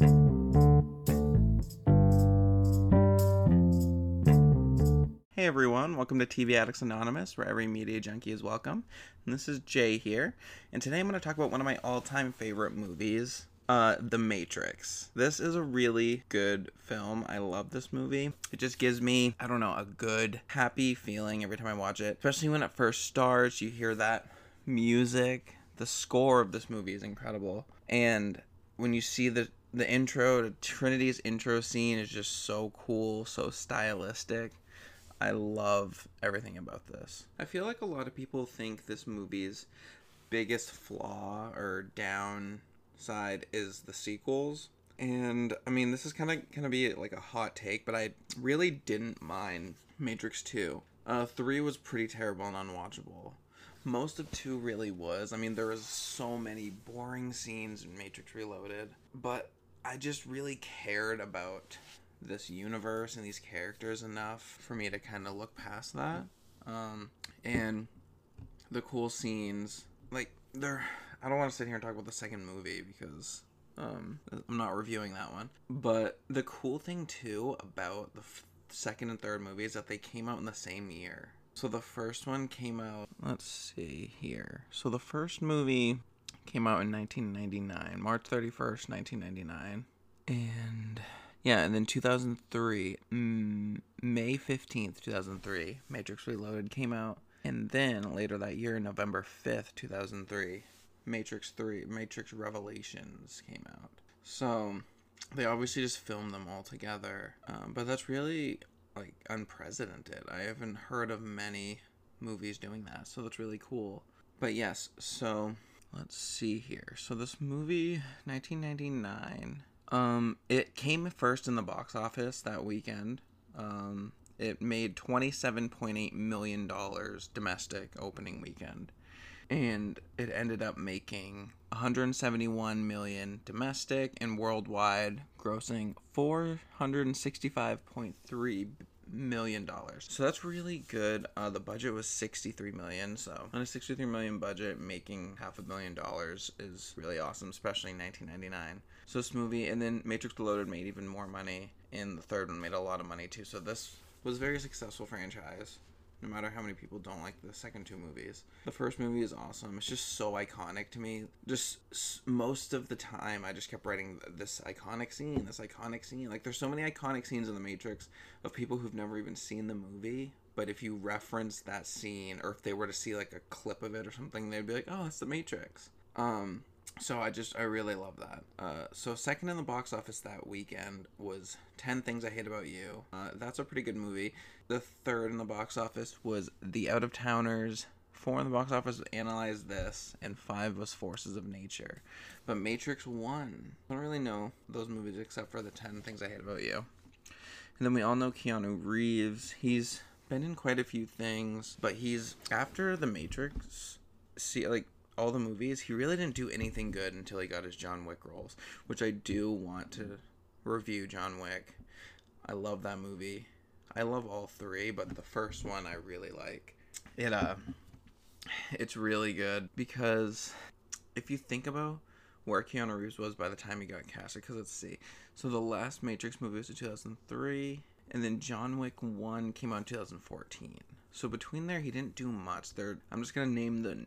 Hey everyone, welcome to TV Addicts Anonymous, where every media junkie is welcome. And this is Jay here, and today I'm going to talk about one of my all time favorite movies, uh, The Matrix. This is a really good film. I love this movie. It just gives me, I don't know, a good, happy feeling every time I watch it, especially when it first starts. You hear that music, the score of this movie is incredible. And when you see the the intro to Trinity's intro scene is just so cool, so stylistic. I love everything about this. I feel like a lot of people think this movie's biggest flaw or downside is the sequels. And I mean, this is kind of gonna be like a hot take, but I really didn't mind Matrix 2. Uh, 3 was pretty terrible and unwatchable. Most of 2 really was. I mean, there was so many boring scenes in Matrix Reloaded, but I just really cared about this universe and these characters enough for me to kind of look past that. Um, and the cool scenes, like they're. I don't want to sit here and talk about the second movie because um, I'm not reviewing that one. But the cool thing too about the f- second and third movies that they came out in the same year. So the first one came out. Let's see here. So the first movie came out in 1999, March 31st, 1999, and yeah, and then 2003, mm, May 15th, 2003, Matrix Reloaded came out. And then later that year, November 5th, 2003, Matrix 3, Matrix Revolutions came out. So they obviously just filmed them all together. Um, but that's really like unprecedented. I haven't heard of many movies doing that. So that's really cool. But yes, so let's see here. So this movie, 1999 um, it came first in the box office that weekend. Um, it made $27.8 million domestic opening weekend. And it ended up making 171 million domestic and worldwide, grossing 465.3 million dollars. So that's really good. Uh, the budget was 63 million. So on a 63 million budget, making half a billion dollars is really awesome, especially in 1999. So this movie, and then Matrix Reloaded made even more money, and the third one made a lot of money too. So this was very successful franchise. No matter how many people don't like the second two movies, the first movie is awesome. It's just so iconic to me. Just most of the time, I just kept writing this iconic scene, this iconic scene. Like there's so many iconic scenes in the Matrix of people who've never even seen the movie, but if you reference that scene or if they were to see like a clip of it or something they'd be like oh it's the matrix um so I just I really love that. Uh, so second in the box office that weekend was Ten Things I Hate About You. Uh, that's a pretty good movie. The third in the box office was The Out of Towners. Four in the box office was Analyze This, and five was Forces of Nature. But Matrix won. I don't really know those movies except for the Ten Things I Hate About You. And then we all know Keanu Reeves. He's been in quite a few things, but he's after the Matrix. See, like all the movies, he really didn't do anything good until he got his John Wick roles, which I do want to review John Wick. I love that movie. I love all three, but the first one I really like. It uh it's really good because if you think about where Keanu Reeves was by the time he got casted, because let's see. So the last Matrix movie was in 2003, and then John Wick 1 came out in 2014. So between there, he didn't do much. There, I'm just gonna name the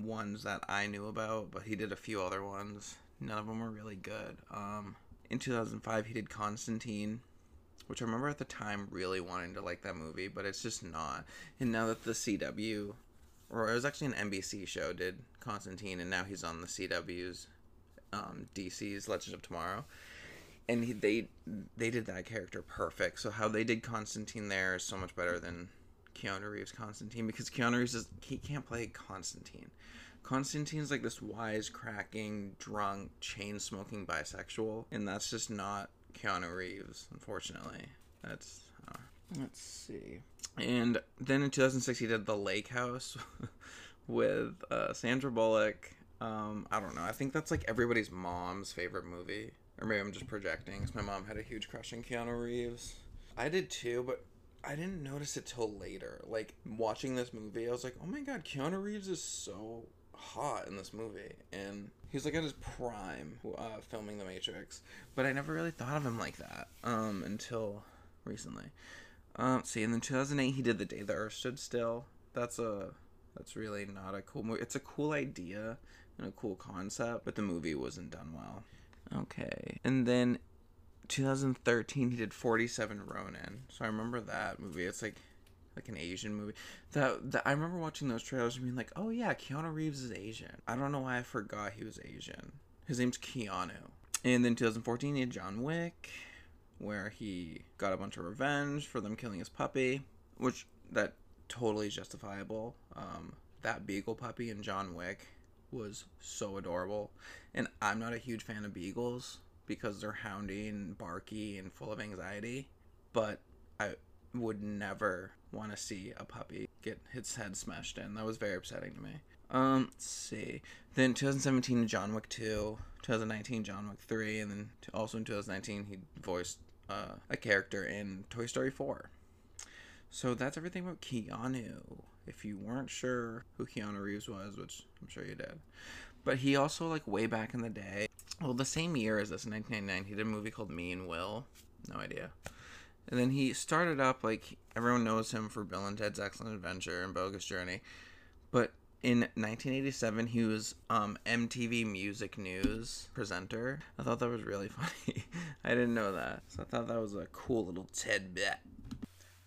ones that I knew about, but he did a few other ones. None of them were really good. Um, in 2005, he did Constantine, which I remember at the time really wanting to like that movie, but it's just not. And now that the CW, or it was actually an NBC show, did Constantine, and now he's on the CW's um, DC's Legend of Tomorrow, and he, they they did that character perfect. So how they did Constantine there is so much better than Keanu Reeves Constantine because Keanu Reeves is he can't play Constantine. Constantine's like this wise cracking, drunk, chain smoking bisexual, and that's just not Keanu Reeves, unfortunately. That's uh, let's see. And then in 2006 he did The Lake House with uh, Sandra Bullock. Um, I don't know. I think that's like everybody's mom's favorite movie. Or maybe I'm just projecting because my mom had a huge crush on Keanu Reeves. I did too, but I didn't notice it till later. Like watching this movie, I was like, "Oh my god, Keanu Reeves is so hot in this movie." And he's like at his prime uh, filming The Matrix, but I never really thought of him like that um, until recently. Um, see, and then 2008 he did The Day the Earth Stood Still. That's a that's really not a cool movie. It's a cool idea and a cool concept, but the movie wasn't done well. Okay, and then 2013 he did 47 Ronin. So I remember that movie. It's like like an Asian movie. That, that I remember watching those trailers and being like, "Oh yeah, Keanu Reeves is Asian." I don't know why I forgot he was Asian. His name's Keanu. And then 2014 he had John Wick, where he got a bunch of revenge for them killing his puppy, which that totally is justifiable. Um, that beagle puppy in John Wick was so adorable, and I'm not a huge fan of beagles because they're houndy and barky and full of anxiety, but I would never want to see a puppy get its head smashed in. That was very upsetting to me. Um, let's see. Then 2017, John Wick 2. 2019, John Wick 3. And then also in 2019, he voiced uh, a character in Toy Story 4. So that's everything about Keanu. If you weren't sure who Keanu Reeves was, which I'm sure you did. But he also, like, way back in the day, well, the same year as this, 1999, he did a movie called Me and Will. No idea. And then he started up like everyone knows him for Bill and Ted's Excellent Adventure and Bogus Journey, but in 1987 he was um, MTV Music News presenter. I thought that was really funny. I didn't know that, so I thought that was a cool little tidbit.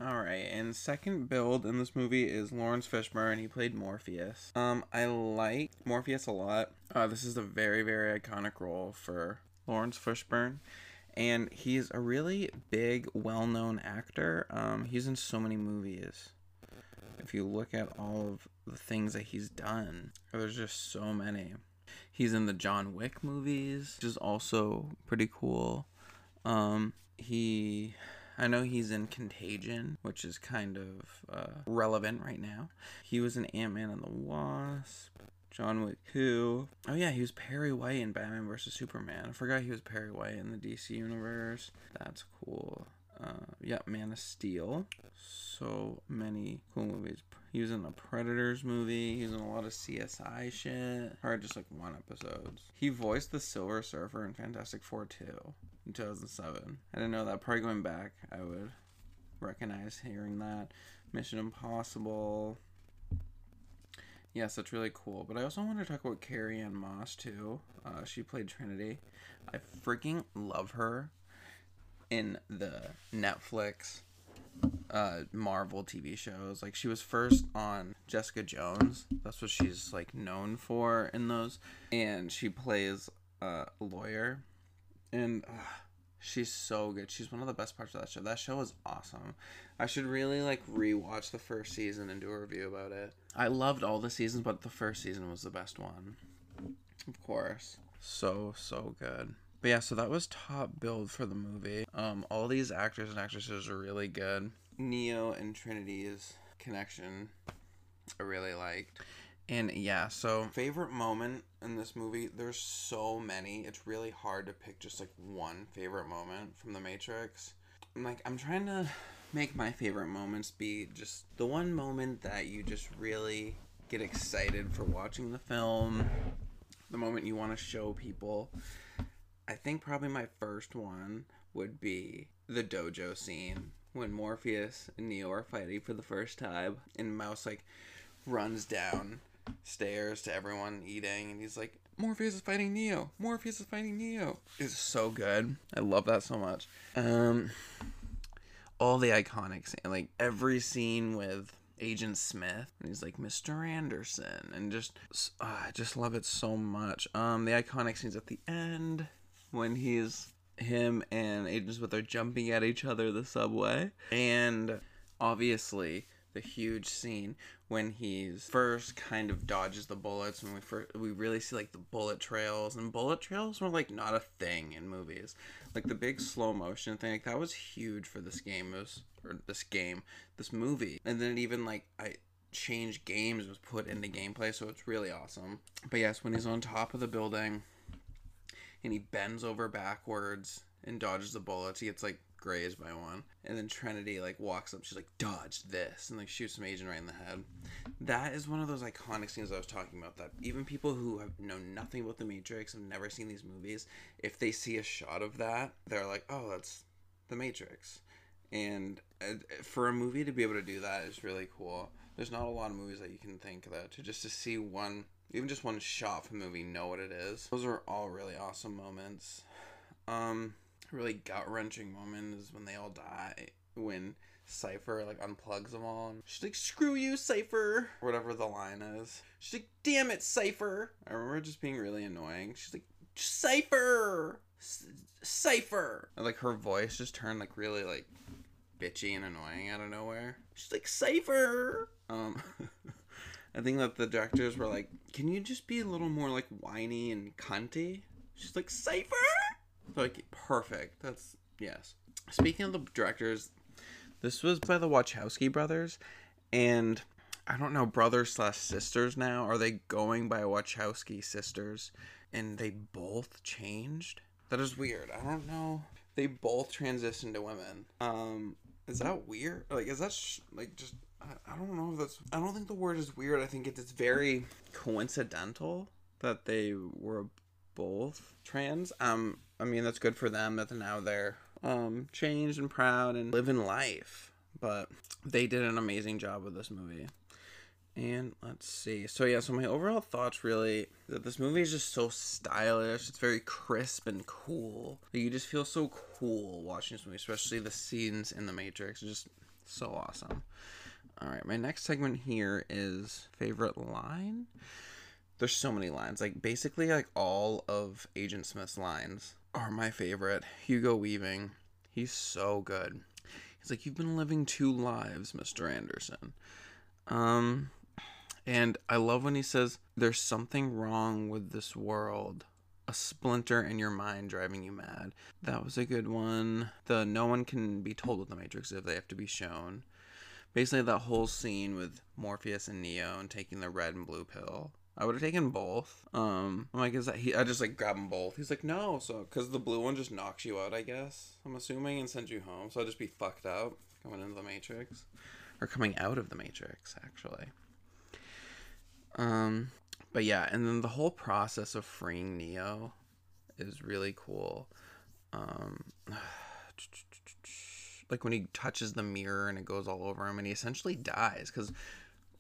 All right, and second billed in this movie is Laurence Fishburne. And he played Morpheus. Um, I like Morpheus a lot. Uh, this is a very very iconic role for Laurence Fishburne and he's a really big, well-known actor. Um, he's in so many movies. If you look at all of the things that he's done, there's just so many. He's in the John Wick movies, which is also pretty cool. Um, he, I know he's in Contagion, which is kind of uh, relevant right now. He was in Ant Man and the Wasp. John Wick 2. Oh yeah, he was Perry White in Batman vs Superman. I forgot he was Perry White in the DC universe. That's cool. Uh, yeah, Man of Steel. So many cool movies. He was in the Predators movie. He was in a lot of CSI shit. Or just like one episodes. He voiced the Silver Surfer in Fantastic Four 2 in 2007. I didn't know that. Probably going back, I would recognize hearing that. Mission Impossible. Yes, that's really cool. But I also want to talk about Carrie Ann Moss too. Uh, she played Trinity. I freaking love her in the Netflix uh, Marvel TV shows. Like she was first on Jessica Jones. That's what she's like known for in those. And she plays uh, a lawyer. And uh, she's so good. She's one of the best parts of that show. That show is awesome. I should really like rewatch the first season and do a review about it. I loved all the seasons, but the first season was the best one. Of course. So so good. But yeah, so that was top billed for the movie. Um all these actors and actresses are really good. Neo and Trinity's connection I really liked. And yeah, so favorite moment in this movie, there's so many. It's really hard to pick just like one favorite moment from The Matrix. I'm like I'm trying to make my favorite moments be just the one moment that you just really get excited for watching the film, the moment you want to show people. I think probably my first one would be the dojo scene when Morpheus and Neo are fighting for the first time, and Mouse like runs down stairs to everyone eating, and he's like, Morpheus is fighting Neo. Morpheus is fighting Neo. It's so good. I love that so much. Um, all the iconic scene, like every scene with Agent Smith, and he's like Mr. Anderson, and just uh, I just love it so much. Um, the iconic scenes at the end when he's him and Agent Smith are jumping at each other the subway, and obviously the huge scene when he's first kind of dodges the bullets when we first we really see like the bullet trails and bullet trails were like not a thing in movies like the big slow motion thing like that was huge for this game it was or this game this movie and then it even like i changed games was put into gameplay so it's really awesome but yes when he's on top of the building and he bends over backwards and dodges the bullets. He gets like grazed by one, and then Trinity like walks up. She's like, "Dodge this," and like shoots some agent right in the head. That is one of those iconic scenes I was talking about. That even people who have know nothing about the Matrix, have never seen these movies, if they see a shot of that, they're like, "Oh, that's the Matrix." And for a movie to be able to do that is really cool. There's not a lot of movies that you can think of that to just to see one, even just one shot from the movie, know what it is. Those are all really awesome moments. Um, really gut wrenching moment is when they all die. When Cypher like unplugs them all. And she's like, "Screw you, Cypher. whatever the line is. She's like, "Damn it, Cypher. I remember just being really annoying. She's like, "Cypher, Cypher! and, like her voice just turned like really like bitchy and annoying out of nowhere. She's like, Cypher! Um, I think that the directors were like, "Can you just be a little more like whiny and cunty?" She's like, "Cypher." Like perfect. That's yes. Speaking of the directors, this was by the Wachowski brothers, and I don't know brothers slash sisters now. Are they going by Wachowski sisters? And they both changed. That is weird. I don't know. They both transitioned to women. Um, is that weird? Like, is that sh- like just? I, I don't know if that's. I don't think the word is weird. I think it's, it's very coincidental that they were both trans. Um, I mean that's good for them that now they're um changed and proud and living life. But they did an amazing job with this movie. And let's see. So yeah, so my overall thoughts really that this movie is just so stylish. It's very crisp and cool. Like, You just feel so cool watching this movie, especially the scenes in the Matrix. It's just so awesome. All right, my next segment here is favorite line. There's so many lines. Like basically like all of Agent Smith's lines are my favorite. Hugo Weaving. He's so good. He's like, You've been living two lives, Mr. Anderson. Um and I love when he says, There's something wrong with this world. A splinter in your mind driving you mad. That was a good one. The no one can be told with the Matrix if they have to be shown. Basically, that whole scene with Morpheus and Neo and taking the red and blue pill. I would have taken both. Um, I'm like, is that he? I just like grab them both. He's like, no, so because the blue one just knocks you out, I guess. I'm assuming and sends you home, so I'll just be fucked up coming into the Matrix, or coming out of the Matrix, actually. Um, but yeah, and then the whole process of freeing Neo is really cool. Um, like when he touches the mirror and it goes all over him, and he essentially dies because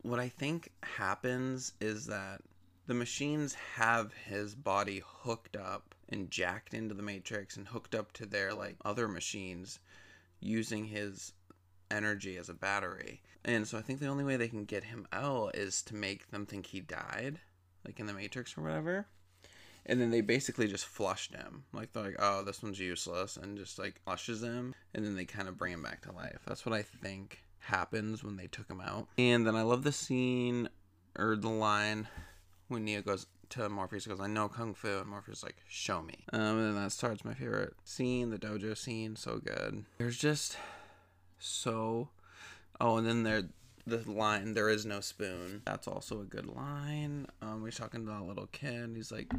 what I think happens is that the machines have his body hooked up and jacked into the matrix and hooked up to their like other machines using his energy as a battery. And so I think the only way they can get him out is to make them think he died, like in the Matrix or whatever. And then they basically just flushed him. Like they're like, oh, this one's useless, and just like flushes him, and then they kind of bring him back to life. That's what I think happens when they took him out. And then I love the scene or the line when Neo goes to Morpheus goes, I know Kung Fu and Morpheus like, show me. Um and then that starts my favorite scene, the dojo scene, so good. There's just so Oh, and then there the line, there is no spoon. That's also a good line. Um he's talking to that little kid, he's like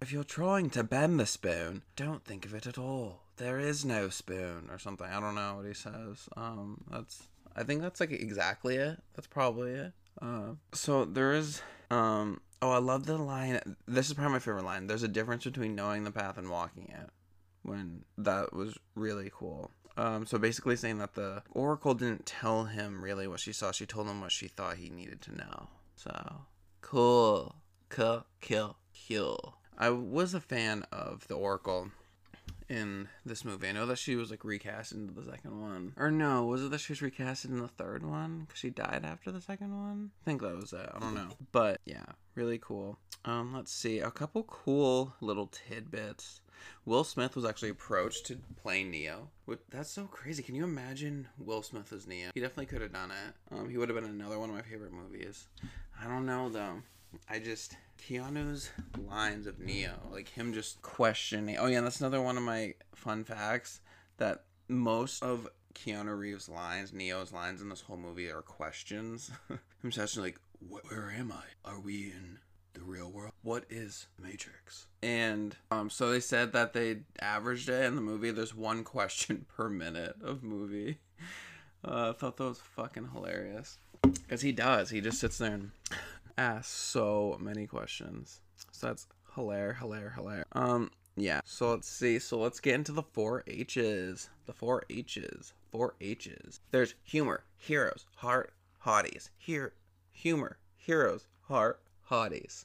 if you're trying to bend the spoon, don't think of it at all. There is no spoon or something. I don't know what he says. Um that's I think that's like exactly it. That's probably it. Uh, so there is. Um, oh, I love the line. This is probably my favorite line. There's a difference between knowing the path and walking it. When that was really cool. Um, so basically saying that the Oracle didn't tell him really what she saw. She told him what she thought he needed to know. So cool, Kill, kill, kill. I was a fan of the Oracle in this movie. I know that she was like recast into the second one. Or no, was it that she was recast in the third one? Because she died after the second one? I think that was it. I don't know. But yeah, really cool. Um, let's see. A couple cool little tidbits. Will Smith was actually approached to play Neo. That's so crazy. Can you imagine Will Smith as Neo? He definitely could have done it. Um, he would have been another one of my favorite movies. I don't know though. I just Keanu's lines of Neo, like him just questioning. Oh yeah, that's another one of my fun facts that most of Keanu Reeves' lines, Neo's lines in this whole movie are questions. him just like, "Where am I? Are we in the real world? What is Matrix? And um, so they said that they averaged it in the movie. There's one question per minute of movie. Uh, I thought that was fucking hilarious. Because he does. He just sits there and asks so many questions. So that's hilarious, hilarious, hilarious. Um, yeah. So let's see. So let's get into the four H's. The four H's. Four H's. There's humor, heroes, heart, hotties. Here, humor, heroes, heart, hotties.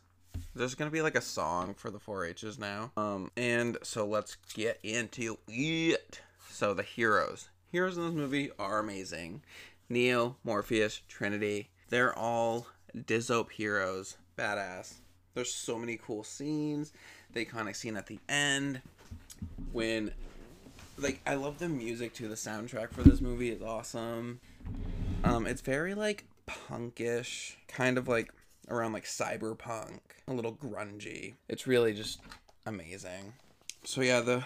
There's gonna be like a song for the four H's now. Um, and so let's get into it. So the heroes. Heroes in this movie are amazing. Neo, Morpheus, Trinity. They're all Dizope heroes. Badass. There's so many cool scenes. The iconic scene at the end when like I love the music too. The soundtrack for this movie is awesome. Um, it's very like punkish, kind of like around like cyberpunk, a little grungy. It's really just amazing. So yeah, the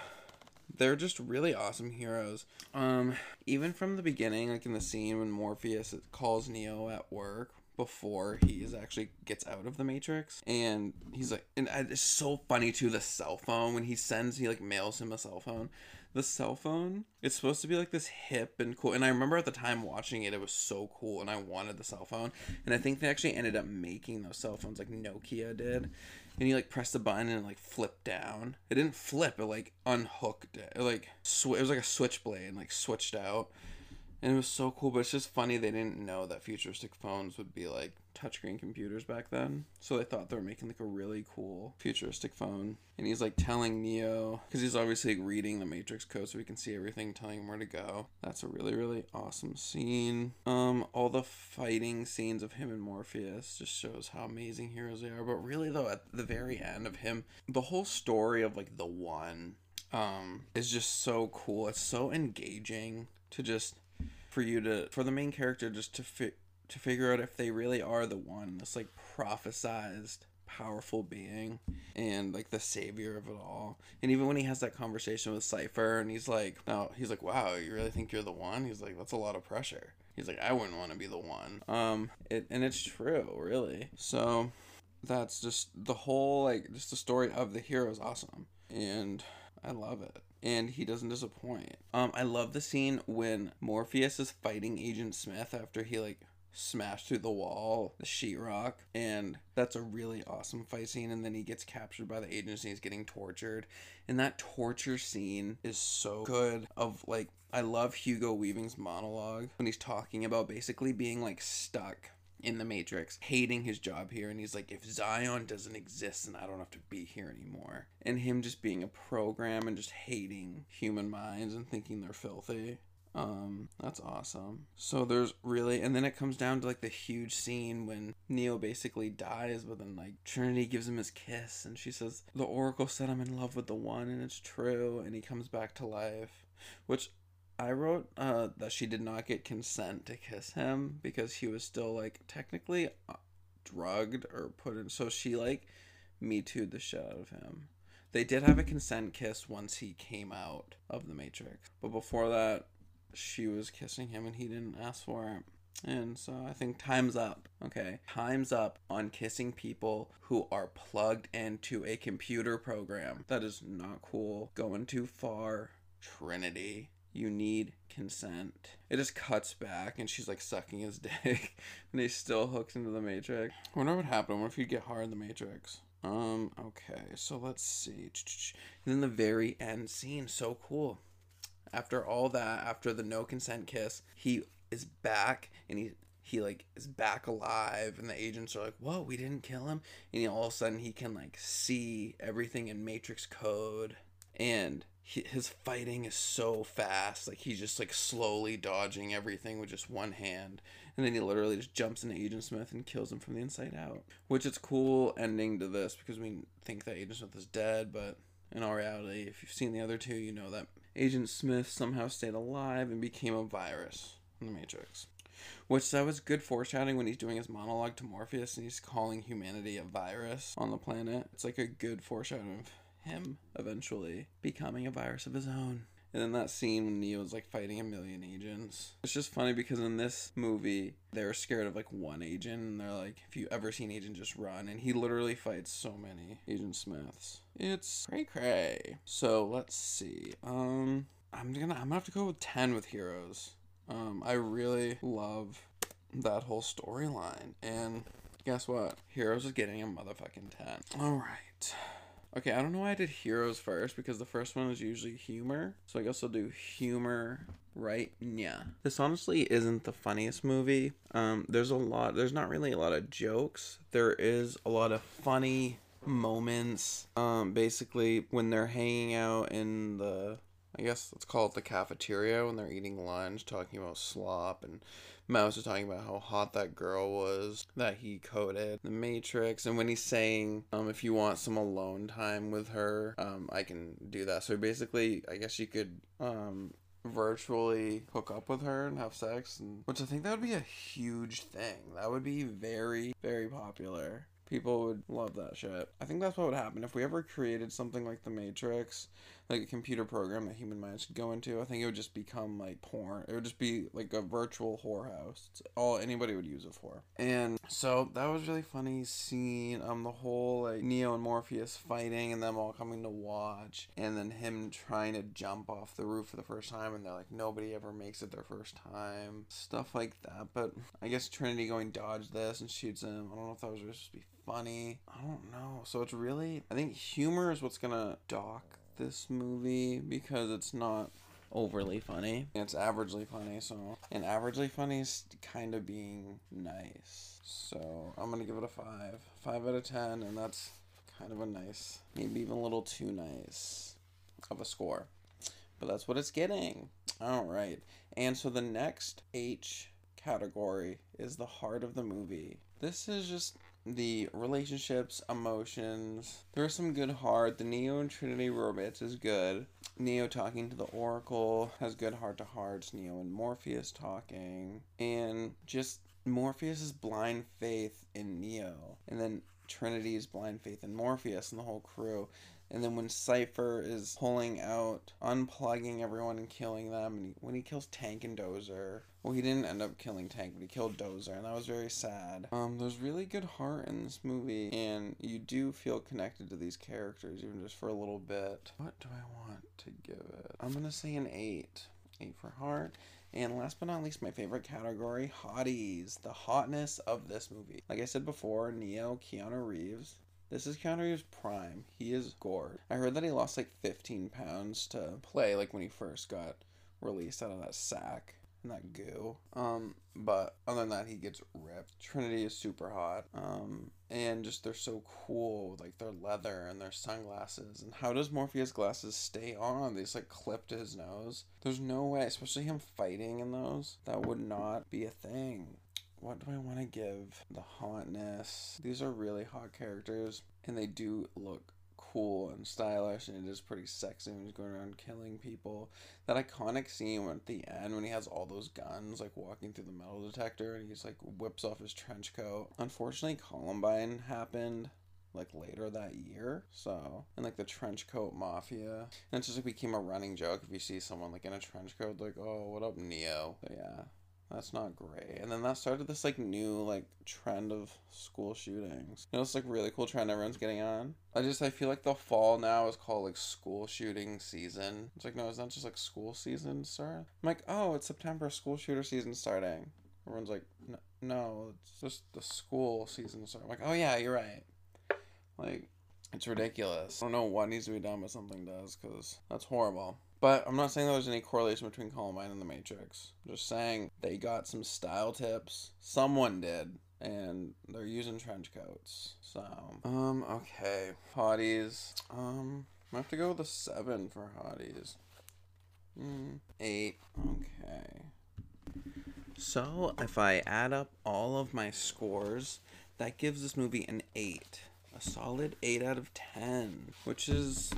they're just really awesome heroes. Um, even from the beginning, like in the scene when Morpheus calls Neo at work before he is actually gets out of the Matrix, and he's like, and it's so funny too. The cell phone when he sends, he like mails him a cell phone. The cell phone, it's supposed to be like this hip and cool. And I remember at the time watching it, it was so cool, and I wanted the cell phone. And I think they actually ended up making those cell phones like Nokia did and you like press the button and like flipped down. It didn't flip. It like unhooked. It, it like sw- It was like a switchblade and like switched out and it was so cool but it's just funny they didn't know that futuristic phones would be like touchscreen computers back then. So they thought they were making like a really cool futuristic phone. And he's like telling neo because he's obviously like, reading the matrix code so he can see everything telling him where to go. That's a really really awesome scene. Um all the fighting scenes of him and morpheus just shows how amazing heroes they are. But really though at the very end of him the whole story of like the one um is just so cool. It's so engaging to just for you to for the main character just to fi- to figure out if they really are the one this like prophesized powerful being and like the savior of it all. And even when he has that conversation with cypher and he's like no he's like wow you really think you're the one? He's like that's a lot of pressure. He's like i wouldn't want to be the one. Um it and it's true really. So that's just the whole like just the story of the hero is awesome. And i love it and he doesn't disappoint. Um, I love the scene when Morpheus is fighting Agent Smith after he like smashed through the wall, the sheetrock, and that's a really awesome fight scene. And then he gets captured by the agency, he's getting tortured, and that torture scene is so good. Of like, I love Hugo Weaving's monologue when he's talking about basically being like stuck in the Matrix, hating his job here, and he's like, if Zion doesn't exist, then I don't have to be here anymore. And him just being a program and just hating human minds and thinking they're filthy. Um, that's awesome. So there's really, and then it comes down to like the huge scene when Neo basically dies, but then like Trinity gives him his kiss, and she says, The Oracle said I'm in love with the one, and it's true, and he comes back to life. Which I wrote uh, that she did not get consent to kiss him because he was still like technically uh, drugged or put in. So she like me too the shit out of him. They did have a consent kiss once he came out of the Matrix, but before that, she was kissing him and he didn't ask for it. And so I think time's up. Okay. Time's up on kissing people who are plugged into a computer program. That is not cool. Going too far. Trinity you need consent. It just cuts back and she's like sucking his dick and he's still hooked into the matrix. I wonder what happened. What if you get hard in the matrix? Um, okay, so let's see. And then the very end scene, so cool. After all that, after the no consent kiss, he is back and he he like is back alive and the agents are like, Whoa, we didn't kill him and he, all of a sudden he can like see everything in matrix code and his fighting is so fast like he's just like slowly dodging everything with just one hand and then he literally just jumps into agent smith and kills him from the inside out. Which is cool ending to this because we think that agent smith is dead but in all reality if you've seen the other two you know that agent smith somehow stayed alive and became a virus in the matrix. Which that was good foreshadowing when he's doing his monologue to morpheus and he's calling humanity a virus on the planet. It's like a good foreshadowing him eventually becoming a virus of his own. And then that scene when Neo's like fighting a million agents. It's just funny because in this movie, they're scared of like one agent and they're like, if you ever seen Agent just run and he literally fights so many Agent Smiths. It's cray cray. So let's see. Um I'm gonna I'm gonna have to go with ten with heroes. Um I really love that whole storyline. And guess what? Heroes is getting a motherfucking 10. Alright. Okay, I don't know why I did heroes first because the first one is usually humor. So I guess I'll do humor right yeah this honestly isn't the funniest movie. Um there's a lot there's not really a lot of jokes. There is a lot of funny moments. Um basically when they're hanging out in the i guess let's call it the cafeteria when they're eating lunch talking about slop and Mouse is talking about how hot that girl was that he coded the Matrix, and when he's saying, um, if you want some alone time with her, um, I can do that. So basically, I guess you could, um, virtually hook up with her and have sex and which I think that would be a huge thing. That would be very very popular. People would love that shit. I think that's what would happen if we ever created something like the Matrix like a computer program that human minds could go into, I think it would just become like porn. It would just be like a virtual whorehouse. It's all anybody would use it for. And so that was really funny seeing um the whole like Neo and Morpheus fighting and them all coming to watch and then him trying to jump off the roof for the first time and they're like nobody ever makes it their first time. Stuff like that. But I guess Trinity going dodge this and shoots him. I don't know if that was supposed to be funny. I don't know. So it's really I think humor is what's gonna dock this movie because it's not overly funny. It's averagely funny, so and averagely funny is kind of being nice. So I'm gonna give it a five, five out of ten, and that's kind of a nice, maybe even a little too nice of a score. But that's what it's getting. All right, and so the next H category is the heart of the movie. This is just the relationships, emotions. There's some good heart. The Neo and Trinity romance is good. Neo talking to the Oracle has good heart to hearts. Neo and Morpheus talking. And just Morpheus's blind faith in Neo. And then Trinity's blind faith in Morpheus and the whole crew. And then when Cypher is pulling out, unplugging everyone and killing them, and he, when he kills Tank and Dozer, well, he didn't end up killing Tank, but he killed Dozer, and that was very sad. Um, there's really good heart in this movie, and you do feel connected to these characters, even just for a little bit. What do I want to give it? I'm gonna say an eight. Eight for heart. And last but not least, my favorite category, hotties. The hotness of this movie. Like I said before, Neo, Keanu Reeves. This is Keanu Reeves' prime. He is gored. I heard that he lost like 15 pounds to play, like when he first got released out of that sack and that goo. Um, but other than that, he gets ripped. Trinity is super hot. Um, and just they're so cool, like their leather and their sunglasses. And how does Morpheus' glasses stay on? They just like clip to his nose. There's no way, especially him fighting in those, that would not be a thing. What do I want to give the hotness? These are really hot characters, and they do look cool and stylish and it is pretty sexy when he's going around killing people. That iconic scene at the end when he has all those guns like walking through the metal detector and he's like whips off his trench coat. Unfortunately Columbine happened like later that year. So and like the trench coat mafia. And it just like became a running joke if you see someone like in a trench coat like, Oh, what up Neo? Yeah. That's not great. And then that started this like new like trend of school shootings. You know, it's like really cool trend everyone's getting on. I just I feel like the fall now is called like school shooting season. It's like no, it's not just like school season start. I'm like, oh, it's September, school shooter season starting. Everyone's like, no, it's just the school season starting. I'm like, oh yeah, you're right. Like, it's ridiculous. I don't know what needs to be done, but something does, because that's horrible. But I'm not saying there was any correlation between Columbine and the Matrix. I'm just saying they got some style tips. Someone did. And they're using trench coats. So, um, okay. Hotties. Um, I have to go with a seven for hotties. Mm, eight. Okay. So, if I add up all of my scores, that gives this movie an 8. A solid 8 out of 10, which is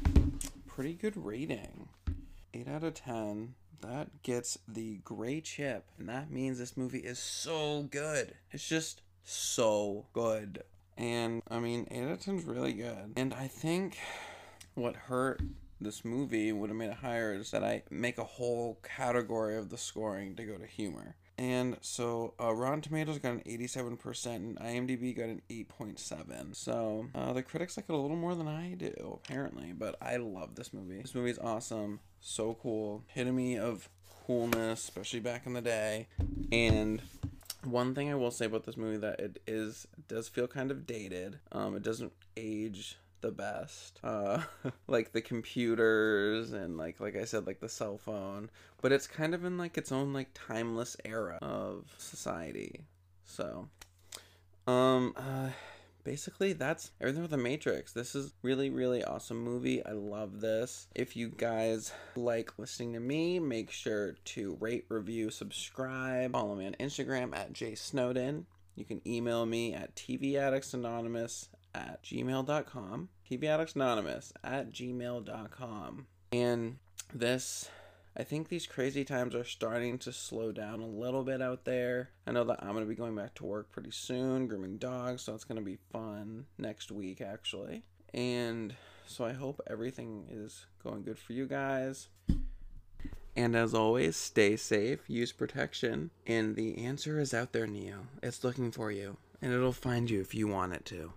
pretty good rating. 8 out of 10. That gets the gray chip, and that means this movie is so good. It's just so good. And I mean, 8 out of 10 is really good. And I think what hurt this movie would have made it higher is that I make a whole category of the scoring to go to humor. And so uh, Rotten Tomatoes got an 87% and IMDb got an 8.7. So uh, the critics like it a little more than I do, apparently. But I love this movie. This movie's awesome. So cool. Epitome of coolness, especially back in the day. And one thing I will say about this movie that it is it does feel kind of dated. Um, it doesn't age the best. Uh, like the computers and like like I said, like the cell phone. But it's kind of in like its own like timeless era of society. So, um, uh, basically that's everything with the matrix this is really really awesome movie i love this if you guys like listening to me make sure to rate review subscribe follow me on instagram at jay snowden you can email me at tvaddictsanonymous at gmail.com tvaddictsanonymous at gmail.com and this I think these crazy times are starting to slow down a little bit out there. I know that I'm going to be going back to work pretty soon, grooming dogs, so it's going to be fun next week, actually. And so I hope everything is going good for you guys. And as always, stay safe, use protection, and the answer is out there, Neo. It's looking for you, and it'll find you if you want it to.